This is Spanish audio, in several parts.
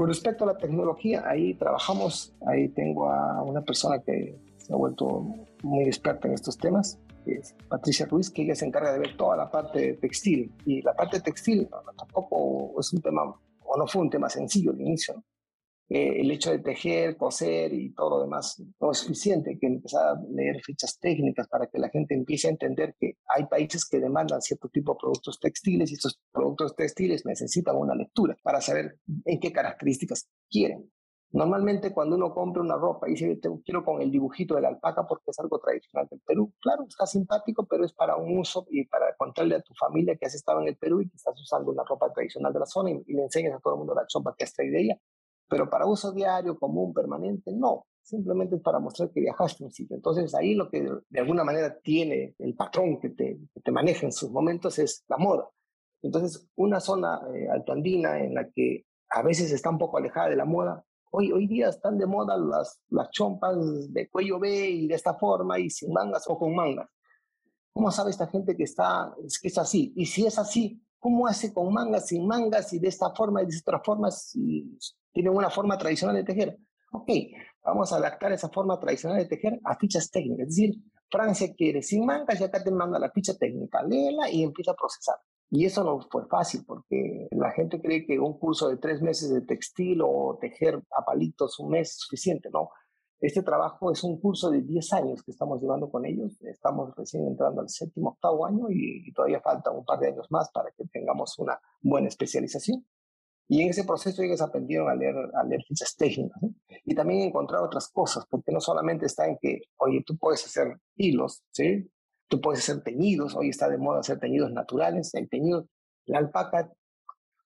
Con respecto a la tecnología, ahí trabajamos, ahí tengo a una persona que se ha vuelto muy experta en estos temas, es Patricia Ruiz, que ella se encarga de ver toda la parte textil. Y la parte textil tampoco es un tema, o no fue un tema sencillo al inicio. Eh, el hecho de tejer, coser y todo lo demás no es suficiente, que empezar a leer fichas técnicas para que la gente empiece a entender que hay países que demandan cierto tipo de productos textiles y estos productos textiles necesitan una lectura para saber en qué características quieren. Normalmente cuando uno compra una ropa y dice, quiero con el dibujito de la alpaca porque es algo tradicional del Perú, claro, está simpático, pero es para un uso y para contarle a tu familia que has estado en el Perú y que estás usando una ropa tradicional de la zona y, le enseñas a todo el mundo la chopa que has traído de ella pero para uso diario, común, permanente, no. Simplemente es para mostrar que viajaste a un sitio. Entonces ahí lo que de alguna manera tiene el patrón que te, te maneja en sus momentos es la moda. Entonces una zona eh, altoandina en la que a veces está un poco alejada de la moda, hoy, hoy día están de moda las, las chompas de cuello B y de esta forma y sin mangas o con mangas. ¿Cómo sabe esta gente que, está, es que es así? Y si es así, ¿cómo hace con mangas, sin mangas y de esta forma y de otra forma si tienen una forma tradicional de tejer. Ok, vamos a adaptar esa forma tradicional de tejer a fichas técnicas. Es decir, Francia quiere sin mangas y acá te manda la ficha técnica, léela y empieza a procesar. Y eso no fue fácil porque la gente cree que un curso de tres meses de textil o tejer a palitos un mes es suficiente, ¿no? Este trabajo es un curso de 10 años que estamos llevando con ellos. Estamos recién entrando al séptimo, octavo año y, y todavía falta un par de años más para que tengamos una buena especialización. Y en ese proceso ellos aprendieron a leer, a leer fichas técnicas y también encontrar otras cosas, porque no solamente está en que, oye, tú puedes hacer hilos, ¿sí? Tú puedes hacer teñidos, hoy está de moda hacer teñidos naturales, el teñido, la alpaca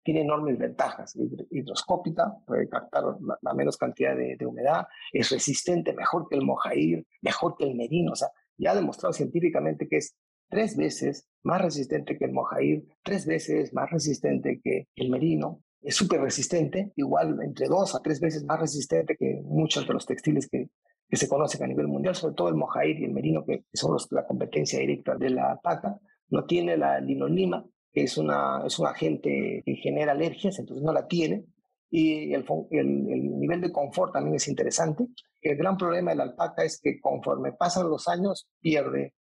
tiene enormes ventajas, hidroscópica, puede captar la, menos cantidad de, de, humedad, es resistente mejor que el mojair, mejor que el merino, o sea, ya ha demostrado científicamente que es tres veces más resistente que el mojair, tres veces más resistente que el merino, es súper resistente, igual entre dos a tres veces más resistente que muchos de los textiles que, que se conocen a nivel mundial, sobre todo el mojair y el merino, que son los, la competencia directa de la paca. No tiene la linolima, que es, una, es un agente que genera alergias, entonces no la tiene. Y el, el, el nivel de confort también es interesante. El gran problema de la alpaca es que conforme pasan los años pierde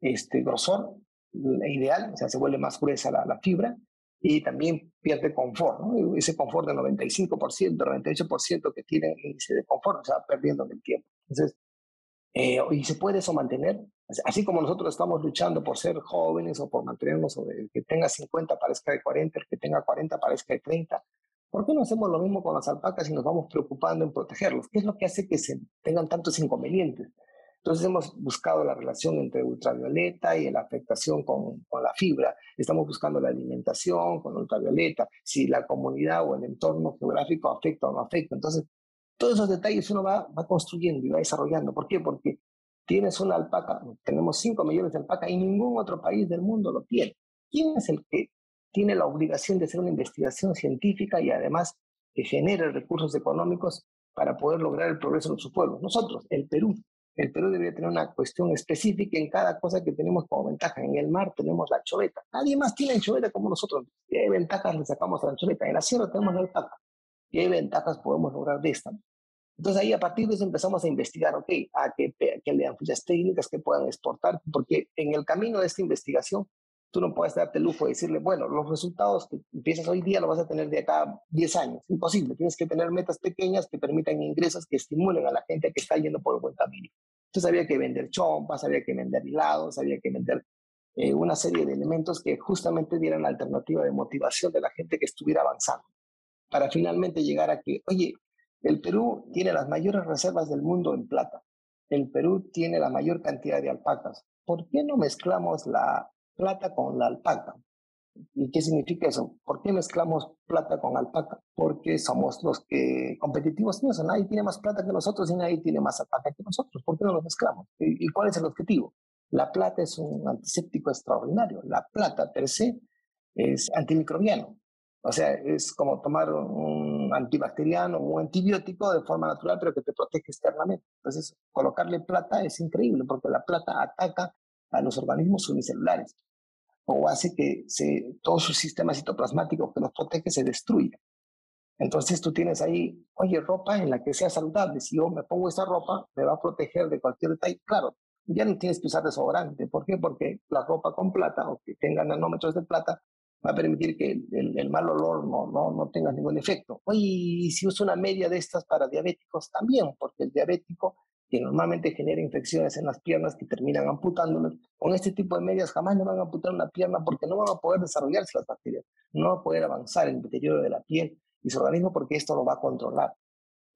este grosor ideal, o sea, se vuelve más gruesa la, la fibra y también pierde confort, ¿no? ese confort del 95%, 98% que tiene índice de confort, se va perdiendo en el tiempo. Entonces, eh, y se puede eso mantener, así como nosotros estamos luchando por ser jóvenes o por mantenernos, o el que tenga 50 parezca de 40, el que tenga 40 parezca de 30, ¿por qué no hacemos lo mismo con las alpacas y nos vamos preocupando en protegerlos? ¿Qué es lo que hace que se tengan tantos inconvenientes? Entonces hemos buscado la relación entre ultravioleta y la afectación con, con, la fibra. Estamos buscando la alimentación con ultravioleta, si la comunidad o el entorno geográfico afecta o no afecta. Entonces, todos esos detalles uno va, va construyendo y va desarrollando. ¿Por qué? Porque tienes una alpaca, tenemos 5 millones de alpacas y ningún otro país del mundo lo tiene. ¿Quién es el que tiene la obligación de hacer una investigación científica y además que genere recursos económicos para poder lograr el progreso de sus pueblos? Nosotros, el Perú el Perú debería tener una cuestión específica en cada cosa que tenemos como ventaja. En el mar tenemos la choveta. Nadie más tiene anchoveta como nosotros. ¿Qué ventajas le sacamos a la anchoveta? En la sierra tenemos la alpaca. ¿Qué ventajas podemos lograr de esta? Entonces ahí a partir de eso empezamos a investigar, ok, a que, que lean fichas técnicas que puedan exportar, porque en el camino de esta investigación tú no puedes darte el lujo de decirle, bueno, los resultados que empiezas hoy día los vas a tener de acá 10 años. Imposible, tienes que tener metas pequeñas que permitan ingresos que estimulen a la gente que está yendo por el buen camino. Entonces había que vender chompas, había que vender hilados, había que vender eh, una serie de elementos que justamente dieran la alternativa de motivación de la gente que estuviera avanzando, para finalmente llegar a que, oye, el Perú tiene las mayores reservas del mundo en plata, el Perú tiene la mayor cantidad de alpacas, ¿por qué no mezclamos la plata con la alpaca? ¿Y qué significa eso? ¿Por qué mezclamos plata con alpaca? Porque somos los que competitivos en eso. Nadie tiene más plata que nosotros y nadie tiene más alpaca que nosotros. ¿Por qué no los mezclamos? ¿Y, cuál es el objetivo? La plata es un antiséptico extraordinario. La plata per se es antimicrobiano. O sea, es como tomar un antibacteriano, un antibiótico de forma natural, pero que te protege externamente. Entonces, colocarle plata es increíble porque la plata ataca a los organismos unicelulares o hace que se, todo su sistema citoplasmático que nos protege se destruya. Entonces tú tienes ahí, oye, ropa en la que sea saludable. Si yo me pongo esta ropa, me va a proteger de cualquier detalle. Claro, ya no tienes que usar desodorante. ¿Por qué? Porque la ropa con plata o que tenga nanómetros de plata va a permitir que el, mal olor no, no, no, tenga ningún efecto. Oye, y si uso una media de estas para diabéticos también, porque el diabético que normalmente genera infecciones en las piernas que terminan amputándolas, con este tipo de medias jamás le van a amputar una pierna porque no van a poder desarrollarse las bacterias, no va a poder avanzar el deterioro de la piel y su organismo porque esto lo va a controlar.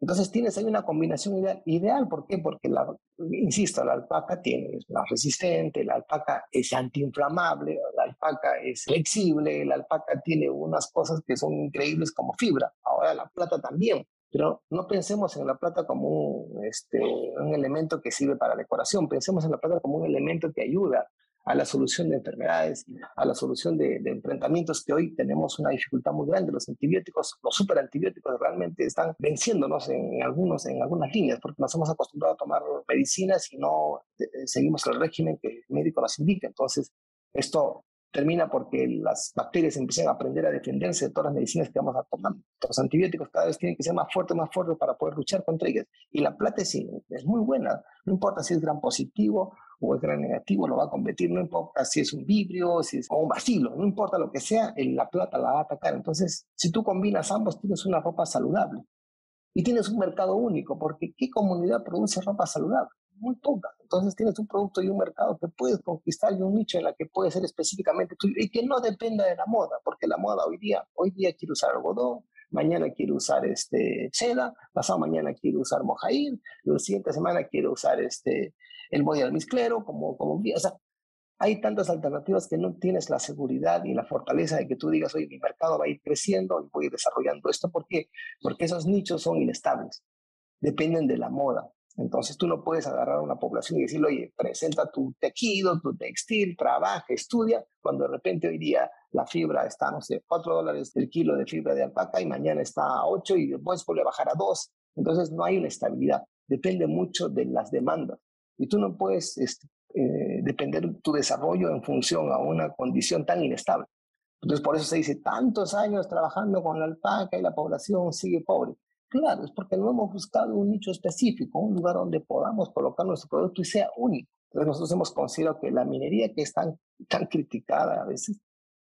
Entonces tienes ahí una combinación ideal. ideal ¿Por qué? Porque, la, insisto, la alpaca tiene, es más resistente, la alpaca es antiinflamable, la alpaca es flexible, la alpaca tiene unas cosas que son increíbles como fibra. Ahora la plata también. Pero no pensemos en la plata como un, este, un elemento que sirve para decoración, pensemos en la plata como un elemento que ayuda a la solución de enfermedades, a la solución de, enfrentamientos que hoy tenemos una dificultad muy grande. Los antibióticos, los superantibióticos realmente están venciéndonos en, algunos, en algunas líneas porque nos hemos acostumbrado a tomar medicinas y no eh, seguimos el régimen que el médico nos indica. Entonces, esto termina porque las bacterias empiezan a aprender a defenderse de todas las medicinas que vamos a tomar. Los antibióticos cada vez tienen que ser más fuertes, más fuertes para poder luchar contra ellas. Y la plata es, muy buena, no importa si es gran positivo o es gran negativo, lo va a competir, no importa si es un vibrio, si es un vacilo, no importa lo que sea, la plata la va a atacar. Entonces, si tú combinas ambos, tienes una ropa saludable. Y tienes un mercado único, porque ¿qué comunidad produce ropa saludable? Muy poca. Entonces tienes un producto y un mercado que puedes conquistar y un nicho en la que puede ser específicamente tuyo y que no dependa de la moda, porque la moda hoy día, hoy día quiero usar algodón, mañana quiero usar este seda, pasado mañana quiero usar mojair, la siguiente semana quiero usar este el boy almizclero como como o sea, hay tantas alternativas que no tienes la seguridad y la fortaleza de que tú digas, oye, mi mercado va a ir creciendo y voy a ir desarrollando esto. ¿Por qué? Porque esos nichos son inestables, dependen de la moda. Entonces tú no puedes agarrar a una población y decirle, oye, presenta tu tejido, tu textil, trabaja, estudia, cuando de repente hoy día la fibra está, no sé, 4 dólares el kilo de fibra de alpaca y mañana está a 8 y después vuelve a bajar a 2. Entonces no hay una estabilidad, depende mucho de las demandas. Y tú no puedes este, eh, depender tu desarrollo en función a una condición tan inestable. Entonces por eso se dice tantos años trabajando con la alpaca y la población sigue pobre. Claro, es porque no hemos buscado un nicho específico, un lugar donde podamos colocar nuestro producto y sea único. Entonces nosotros hemos considerado que la minería que es tan, criticada a veces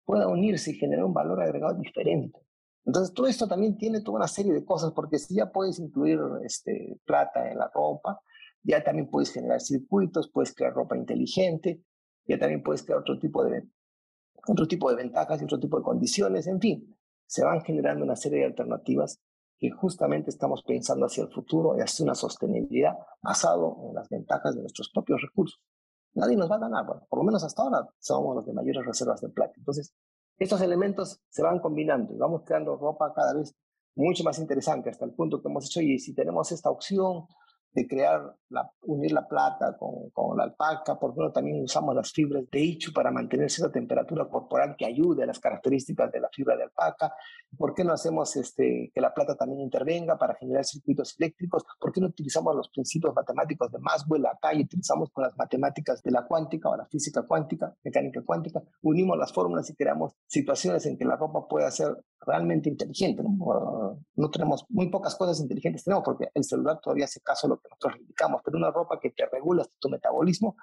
pueda unirse y generar un valor agregado diferente. Entonces todo esto también tiene toda una serie de cosas, porque si ya puedes incluir este, plata en la ropa, ya también puedes generar circuitos, puedes crear ropa inteligente, ya también puedes crear otro tipo de, otro tipo de ventajas y otro tipo de condiciones, en fin, se van generando una serie de alternativas que justamente estamos pensando hacia el futuro y hacia una sostenibilidad basado en las ventajas de nuestros propios recursos. Nadie nos va a ganar, por lo menos hasta ahora somos los de mayores reservas de plata. Entonces, estos elementos se van combinando y vamos creando ropa cada vez mucho más interesante hasta el punto que hemos hecho, y si tenemos esta opción de crear, la, unir la plata con, con la alpaca, por ejemplo, también usamos las fibras de ichu para mantener esa temperatura corporal que ayude a las características de la fibra de alpaca. ¿Por qué no hacemos este, que la plata también intervenga para generar circuitos eléctricos? ¿Por qué no utilizamos los principios matemáticos de Maxwell acá y utilizamos con las matemáticas de la cuántica o la física cuántica, mecánica cuántica? Unimos las fórmulas y creamos situaciones en que la ropa pueda ser realmente inteligente. No, no tenemos muy pocas cosas inteligentes, tenemos porque el celular todavía hace caso a lo que nosotros indicamos, pero una ropa que te regula tu metabolismo,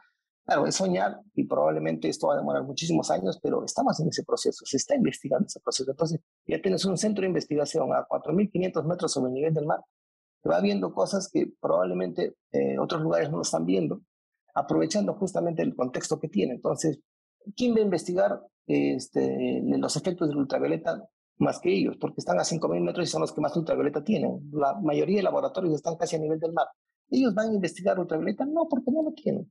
claro, es soñar y probablemente esto va a demorar muchísimos años, pero estamos en ese proceso, se está investigando ese proceso. Entonces, ya tienes un centro de investigación a 4.500 metros sobre el nivel del mar, que va viendo cosas que probablemente eh, otros lugares no lo están viendo, aprovechando justamente el contexto que tiene. Entonces, ¿quién va a investigar este, los efectos del ultravioleta más que ellos? Porque están a 5.000 metros y son los que más ultravioleta tienen. La mayoría de laboratorios están casi a nivel del mar. ¿Ellos van a investigar ultravioleta? No, porque no lo tienen.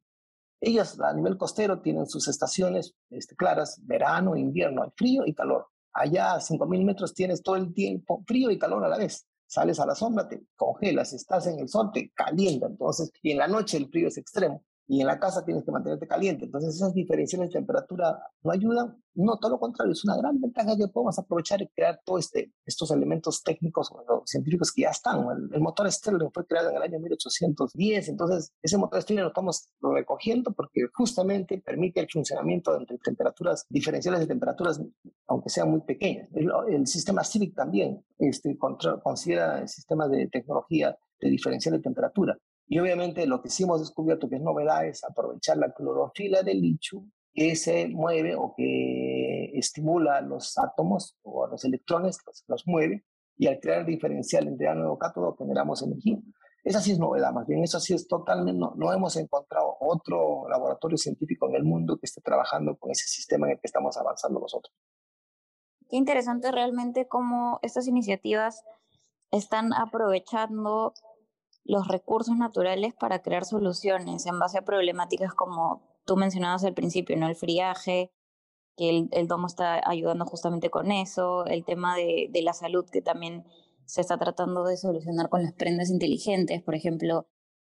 Ellos a nivel costero tienen sus estaciones este, claras, verano, invierno, hay frío y calor. Allá a 5.000 metros tienes todo el tiempo frío y calor a la vez. Sales a la sombra, te congelas, estás en el sol, te calienta. Entonces, y en la noche el frío es extremo y en la casa tienes que mantenerte caliente. Entonces esas diferencias de temperatura no ayudan, no, todo lo contrario, es una gran ventaja que podemos aprovechar y crear todos este, estos elementos técnicos o científicos que ya están. El, motor Stirling fue creado en el año 1810, entonces ese motor Stirling lo estamos recogiendo porque justamente permite el funcionamiento entre temperaturas diferenciales de temperaturas aunque sean muy pequeñas. El, sistema CIVIC también este, considera sistemas de tecnología de diferencial de temperatura. Y obviamente lo que sí hemos descubierto que es novedad es aprovechar la clorofila del lichu que se mueve o que estimula los átomos o los electrones, los, los mueve, y al crear diferencial entre ánodo y cátodo generamos energía. Esa sí es novedad, más bien, eso sí es totalmente, no, no, hemos encontrado otro laboratorio científico en el mundo que esté trabajando con ese sistema en el que estamos avanzando nosotros. Qué interesante realmente cómo estas iniciativas están aprovechando los recursos naturales para crear soluciones en base a problemáticas como tú mencionabas al principio, ¿no? El friaje, que el, domo está ayudando justamente con eso, el tema de, la salud que también se está tratando de solucionar con las prendas inteligentes. Por ejemplo,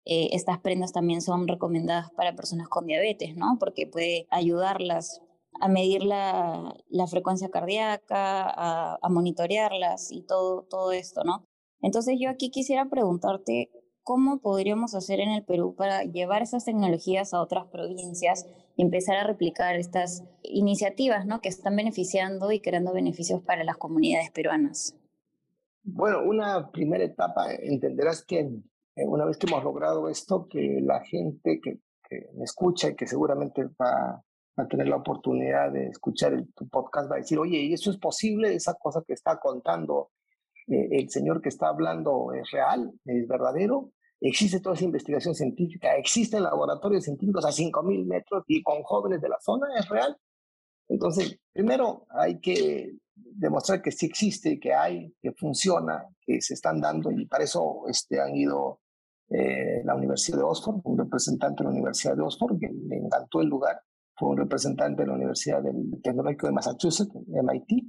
eh, estas prendas también son recomendadas para personas con diabetes, ¿no? Porque puede ayudarlas a medir la, la frecuencia cardíaca, a, a, monitorearlas y todo, todo esto, ¿no? Entonces yo aquí quisiera preguntarte cómo podríamos hacer en el Perú para llevar esas tecnologías a otras provincias y empezar a replicar estas iniciativas, ¿no? Que están beneficiando y creando beneficios para las comunidades peruanas. Bueno, una primera etapa, entenderás que eh, una vez que hemos logrado esto, que la gente que, que me escucha y que seguramente va a tener la oportunidad de escuchar el, tu podcast va a decir, oye, ¿y eso es posible? Esa cosa que está contando eh, el señor que está hablando es real, es verdadero. Existe toda esa investigación científica, existen laboratorios científicos a 5.000 metros y con jóvenes de la zona, es real. Entonces, primero hay que demostrar que sí existe, que hay, que funciona, que se están dando y para eso este, han ido eh, la Universidad de Oxford, un representante de la Universidad de Oxford, que le encantó el lugar, fue un representante de la Universidad del Tecnológico de Massachusetts, MIT,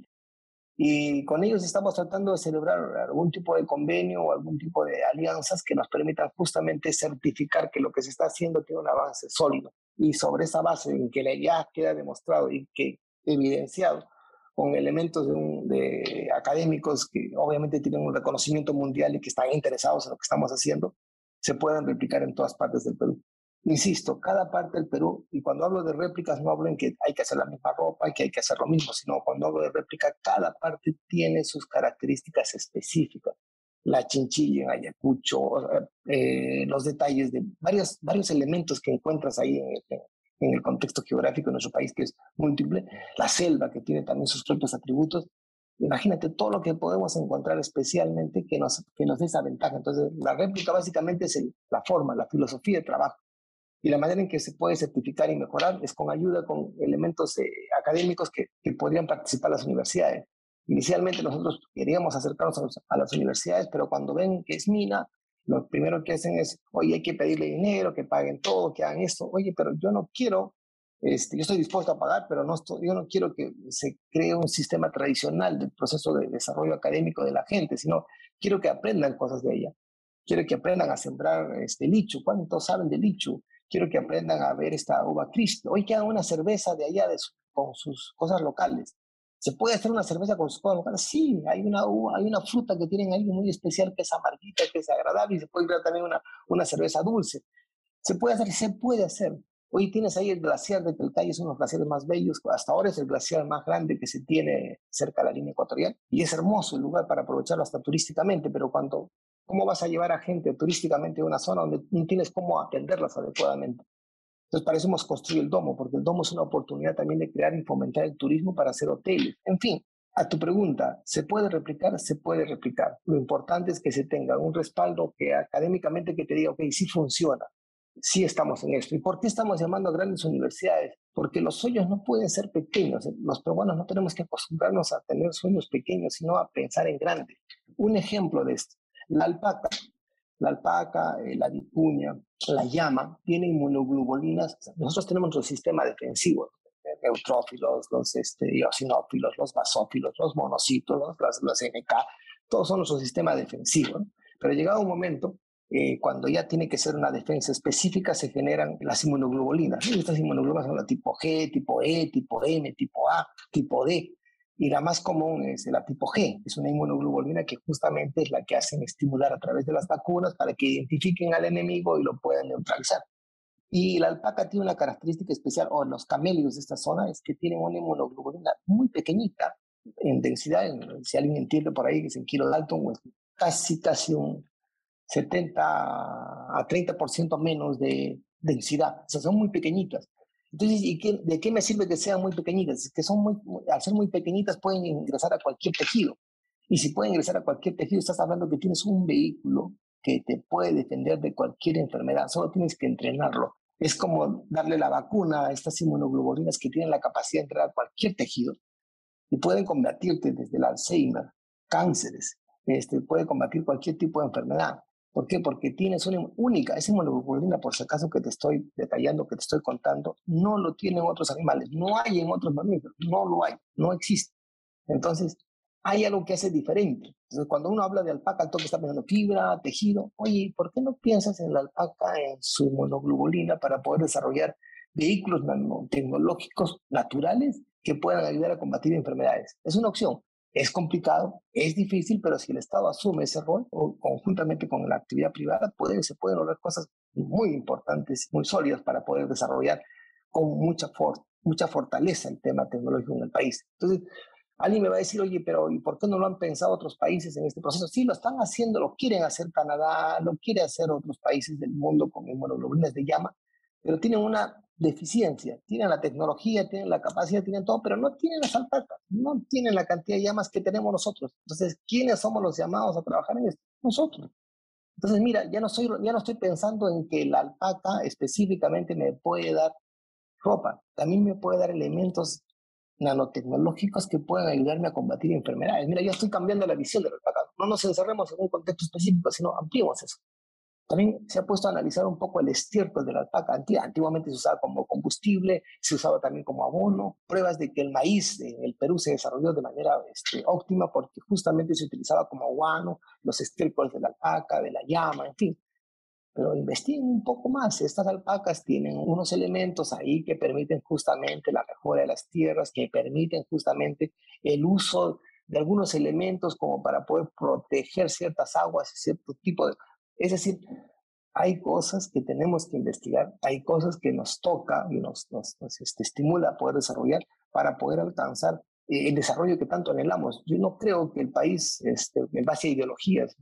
y con ellos estamos tratando de celebrar algún tipo de convenio o algún tipo de alianzas que nos permitan justamente certificar que lo que se está haciendo tiene un avance sólido. Y sobre esa base en que ya queda demostrado y que evidenciado con elementos de, de académicos que obviamente tienen un reconocimiento mundial y que están interesados en lo que estamos haciendo, se puedan replicar en todas partes del Perú. Insisto, cada parte del Perú, y cuando hablo de réplicas no hablo en que hay que hacer la misma ropa y que hay que hacer lo mismo, sino cuando hablo de réplica, cada parte tiene sus características específicas. La chinchilla en Ayacucho, eh, los detalles de varios, varios elementos que encuentras ahí en el, en el contexto geográfico de nuestro país, que es múltiple, la selva, que tiene también sus propios atributos. Imagínate todo lo que podemos encontrar especialmente que nos, que nos dé esa ventaja. Entonces, la réplica básicamente es la forma, la filosofía de trabajo. Y la manera en que se puede certificar y mejorar es con ayuda, con elementos eh, académicos que, que, podrían participar las universidades. Inicialmente nosotros queríamos acercarnos a, a, las universidades, pero cuando ven que es mina, lo primero que hacen es, oye, hay que pedirle dinero, que paguen todo, que hagan esto. Oye, pero yo no quiero, este, yo estoy dispuesto a pagar, pero no estoy, yo no quiero que se cree un sistema tradicional del proceso de desarrollo académico de la gente, sino quiero que aprendan cosas de ella. Quiero que aprendan a sembrar este lichu. ¿Cuántos saben de lichu? Quiero que aprendan a ver esta uva Cristo. Hoy queda una cerveza de allá de con sus cosas locales. ¿Se puede hacer una cerveza con sus cosas locales? Sí, hay una uva, hay una fruta que tienen ahí muy especial que es amarguita, que es agradable y se puede crear también una, una cerveza dulce. Se puede hacer, se puede hacer. Hoy tienes ahí el glaciar de Telcay, es uno de los glaciares más bellos, hasta ahora es el glaciar más grande que se tiene cerca de la línea ecuatorial y es hermoso el lugar para aprovecharlo hasta turísticamente, pero cuando ¿Cómo vas a llevar a gente turísticamente a una zona donde no tienes cómo atenderlas adecuadamente? Entonces, para eso hemos construido el domo, porque el domo es una oportunidad también de crear y fomentar el turismo para hacer hoteles. En fin, a tu pregunta, ¿se puede replicar? Se puede replicar. Lo importante es que se tenga un respaldo que académicamente que te diga, ok, sí funciona, sí estamos en esto. ¿Y por qué estamos llamando a grandes universidades? Porque los sueños no pueden ser pequeños. Los peruanos no tenemos que acostumbrarnos a tener sueños pequeños, sino a pensar en grande. Un ejemplo de esto. La alpaca, la alpaca, eh, la vicuña, la llama, tiene inmunoglobulinas. Nosotros tenemos nuestro sistema defensivo, neutrófilos, los este, eosinófilos, los basófilos, los monocitos, los, los NK, todos son nuestro sistema defensivo. Pero llegado un momento, eh, cuando ya tiene que ser una defensa específica, se generan las inmunoglobulinas. Estas inmunoglobulinas son la tipo G, tipo E, tipo M, tipo A, tipo D. Y la más común es la tipo G, es una inmunoglobulina que justamente es la que hacen estimular a través de las vacunas para que identifiquen al enemigo y lo puedan neutralizar. Y la alpaca tiene una característica especial, o los camélidos de esta zona, es que tienen una inmunoglobulina muy pequeñita en densidad. si alguien entiende por ahí que es en kilo Dalton, pues casi, casi un 70 a 30% menos de densidad. O sea, son muy pequeñitas. Entonces, ¿y qué, ¿de qué me sirve que sean muy pequeñitas? Que son muy, al ser muy pequeñitas pueden ingresar a cualquier tejido. Y si pueden ingresar a cualquier tejido, estás hablando que tienes un vehículo que te puede defender de cualquier enfermedad. Solo tienes que entrenarlo. Es como darle la vacuna a estas inmunoglobulinas que tienen la capacidad de entrar a cualquier tejido y pueden combatirte desde el Alzheimer, cánceres, este, puede combatir cualquier tipo de enfermedad. ¿Por qué? Porque tienes una única, esa inmunoglobulina, por si acaso que te estoy detallando, que te estoy contando, no lo tienen otros animales, no hay en otros mamíferos, no lo hay, no existe. Entonces, hay algo que hace diferente. Entonces, cuando uno habla de alpaca, el toque está pensando fibra, tejido. Oye, ¿por qué no piensas en la alpaca, en su inmunoglobulina para poder desarrollar vehículos nanotecnológicos naturales que puedan ayudar a combatir enfermedades? Es una opción. Es complicado, es difícil, pero si el Estado asume ese rol o conjuntamente con la actividad privada, puede, se pueden lograr cosas muy importantes, muy sólidas para poder desarrollar con mucha, mucha fortaleza el tema tecnológico en el país. Entonces, alguien me va a decir, oye, pero ¿y por qué no lo han pensado otros países en este proceso? Sí, lo están haciendo, lo quieren hacer Canadá, lo quiere hacer otros países del mundo con inmunoglobulinas de llama, pero tienen una deficiencia. Tienen la tecnología, tienen la capacidad, tienen todo, pero no tienen las alpacas, no tienen la cantidad de llamas que tenemos nosotros. Entonces, ¿quiénes somos los llamados a trabajar en esto? Nosotros. Entonces, mira, ya no, soy, ya no estoy pensando en que la alpaca específicamente me puede dar ropa, también me puede dar elementos nanotecnológicos que puedan ayudarme a combatir enfermedades. Mira, ya estoy cambiando la visión de la alpaca. No nos encerremos en un contexto específico, sino ampliemos eso. También se ha puesto a analizar un poco el estiércol de la alpaca. Antiguamente se usaba como combustible, se usaba también como abono. Pruebas de que el maíz en el Perú se desarrolló de manera este, óptima porque justamente se utilizaba como guano, los estiércoles de la alpaca, de la llama, en fin. Pero investiguen un poco más. Estas alpacas tienen unos elementos ahí que permiten justamente la mejora de las tierras, que permiten justamente el uso de algunos elementos como para poder proteger ciertas aguas, cierto tipo de es decir, hay cosas que tenemos que investigar, hay cosas que nos toca y nos, este, estimula a poder desarrollar para poder alcanzar eh, el desarrollo que tanto anhelamos. Yo no creo que el país, este, en base a ideologías,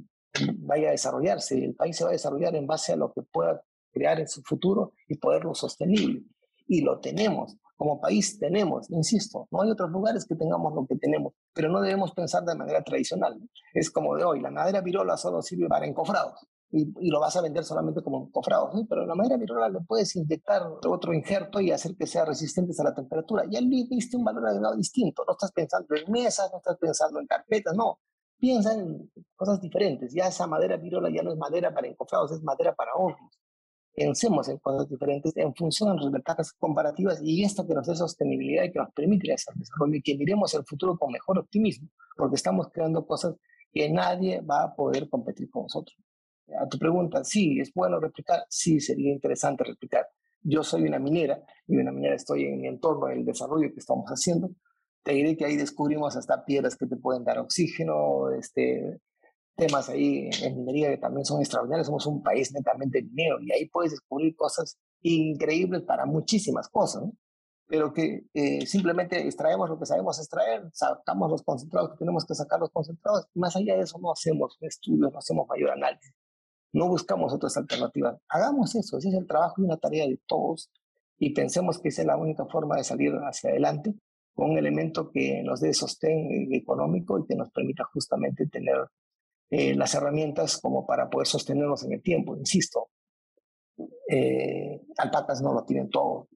vaya a desarrollarse. El país se va a desarrollar en base a lo que pueda crear en su futuro y poderlo sostenible. Y lo tenemos. Como país tenemos, insisto, no hay otros lugares que tengamos lo que tenemos, pero no debemos pensar de manera tradicional. Es como de hoy, la madera virola solo sirve para encofrados y, lo vas a vender solamente como cofrado, pero en la madera virola le puedes inyectar otro injerto y hacer que sea resistente a la temperatura. Ya le diste un valor agregado distinto. No estás pensando en mesas, no estás pensando en carpetas, no. Piensa en cosas diferentes. Ya esa madera virola ya no es madera para encofrados, es madera para hornos. Pensemos en cosas diferentes en función de las ventajas comparativas y esto que nos dé sostenibilidad y que nos permite hacer desarrollo y que miremos el futuro con mejor optimismo, porque estamos creando cosas que nadie va a poder competir con nosotros. A tu pregunta, sí, ¿es bueno replicar? Sí, sería interesante replicar. Yo soy una minera y una minera estoy en mi entorno, en el desarrollo que estamos haciendo. Te diré que ahí descubrimos hasta piedras que te pueden dar oxígeno, este, temas ahí en minería que también son extraordinarios. Somos un país netamente minero y ahí puedes descubrir cosas increíbles para muchísimas cosas, pero que eh, simplemente extraemos lo que sabemos extraer, sacamos los concentrados que tenemos que sacar los concentrados, más allá de eso no hacemos estudios, no hacemos mayor análisis. No buscamos otras alternativas. Hagamos eso, ese es el trabajo y una tarea de todos y pensemos que esa es la única forma de salir hacia adelante con un elemento que nos dé sostén económico y que nos permita justamente tener eh, las herramientas como para poder sostenernos en el tiempo. Insisto, eh, no lo tienen todo.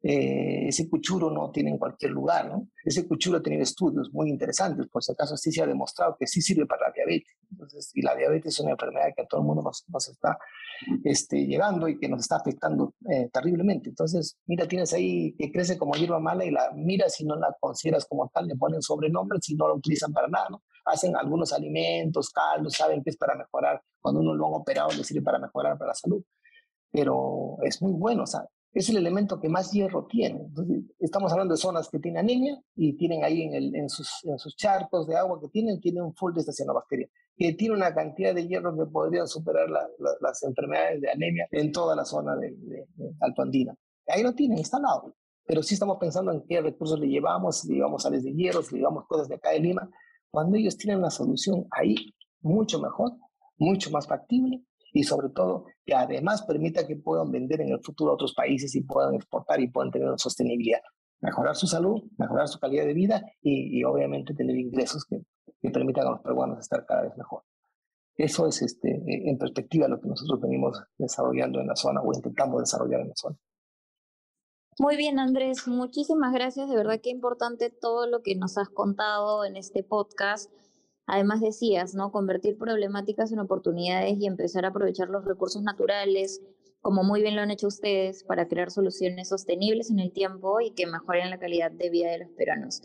Eh, ese cuchuro no tiene en cualquier lugar, ¿no? Ese cuchuro ha tenido estudios muy interesantes, por si acaso sí se ha demostrado que sí sirve para la diabetes. Entonces, y la diabetes es una enfermedad que a todo el mundo nos, está este, llegando y que nos está afectando eh, terriblemente. Entonces, mira, tienes ahí que crece como hierba mala y la mira si no la consideras como tal, le ponen sobrenombres y no la utilizan para nada, ¿no? Hacen algunos alimentos, caldos, saben que es para mejorar, cuando uno lo han operado le sirve para mejorar para la salud pero es muy bueno, o es el elemento que más hierro tiene. Estamos hablando de zonas que tienen anemia y tienen ahí en, el, sus, charcos de agua que tienen, tienen un full de esta cianobacteria. que tiene una cantidad de hierro que podría superar las enfermedades de anemia en toda la zona de, de, Andina. Ahí no tienen instalado, pero sí estamos pensando en qué recursos le llevamos, si le llevamos sales de hierro, si le llevamos cosas de acá de Lima, cuando ellos tienen una solución ahí mucho mejor, mucho más factible y sobre todo que además permita que puedan vender en el futuro a otros países y puedan exportar y puedan tener una sostenibilidad. Mejorar su salud, mejorar su calidad de vida y, obviamente tener ingresos que, que, permitan a los peruanos estar cada vez mejor. Eso es este, en perspectiva lo que nosotros venimos desarrollando en la zona o intentamos desarrollar en la zona. Muy bien, Andrés, muchísimas gracias. De verdad que importante todo lo que nos has contado en este podcast. Además decías, ¿no? Convertir problemáticas en oportunidades y empezar a aprovechar los recursos naturales, como muy bien lo han hecho ustedes, para crear soluciones sostenibles en el tiempo y que mejoren la calidad de vida de los peruanos.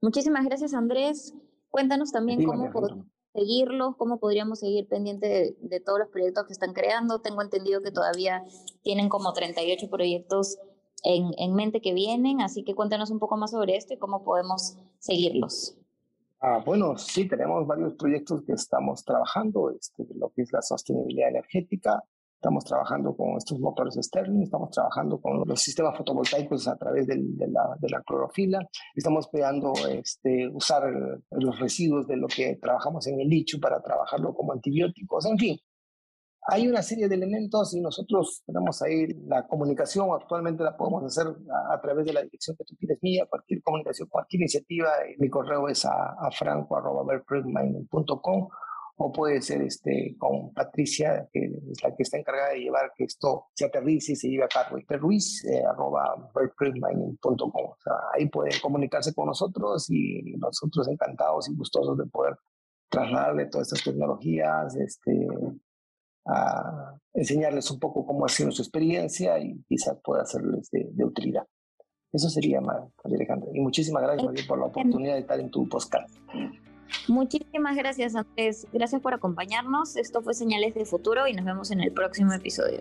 Muchísimas gracias, Andrés. Cuéntanos también cómo podemos seguirlos, cómo podríamos seguir pendiente de, de, todos los proyectos que están creando. Tengo entendido que todavía tienen como 38 proyectos en, en mente que vienen, así que cuéntanos un poco más sobre esto y cómo podemos seguirlos. Ah, bueno, sí, tenemos varios proyectos que estamos trabajando, este, lo que es la sostenibilidad energética. Estamos trabajando con estos motores Sterling, estamos trabajando con los sistemas fotovoltaicos a través de, la, de la, clorofila, estamos pegando este, usar los residuos de lo que trabajamos en el lichu para trabajarlo como antibióticos, en fin, hay una serie de elementos y nosotros tenemos ahí la comunicación, actualmente la podemos hacer a, través de la dirección que tú quieres mía, cualquier comunicación, cualquier iniciativa, mi correo es a, a franco.com o puede ser este, con Patricia, que es la que está encargada de llevar que esto se aterrice y se lleve a cabo. Ruiz, eh, arroba o sea, ahí pueden comunicarse con nosotros y nosotros encantados y gustosos de poder trasladarle todas estas tecnologías, este, a enseñarles un poco cómo ha sido su experiencia y quizás pueda serles de, utilidad. Eso sería, María Alejandra. Y muchísimas gracias por la oportunidad de estar en tu podcast. Muchísimas gracias, Andrés. Gracias por acompañarnos. Esto fue Señales de Futuro y nos vemos en el próximo episodio.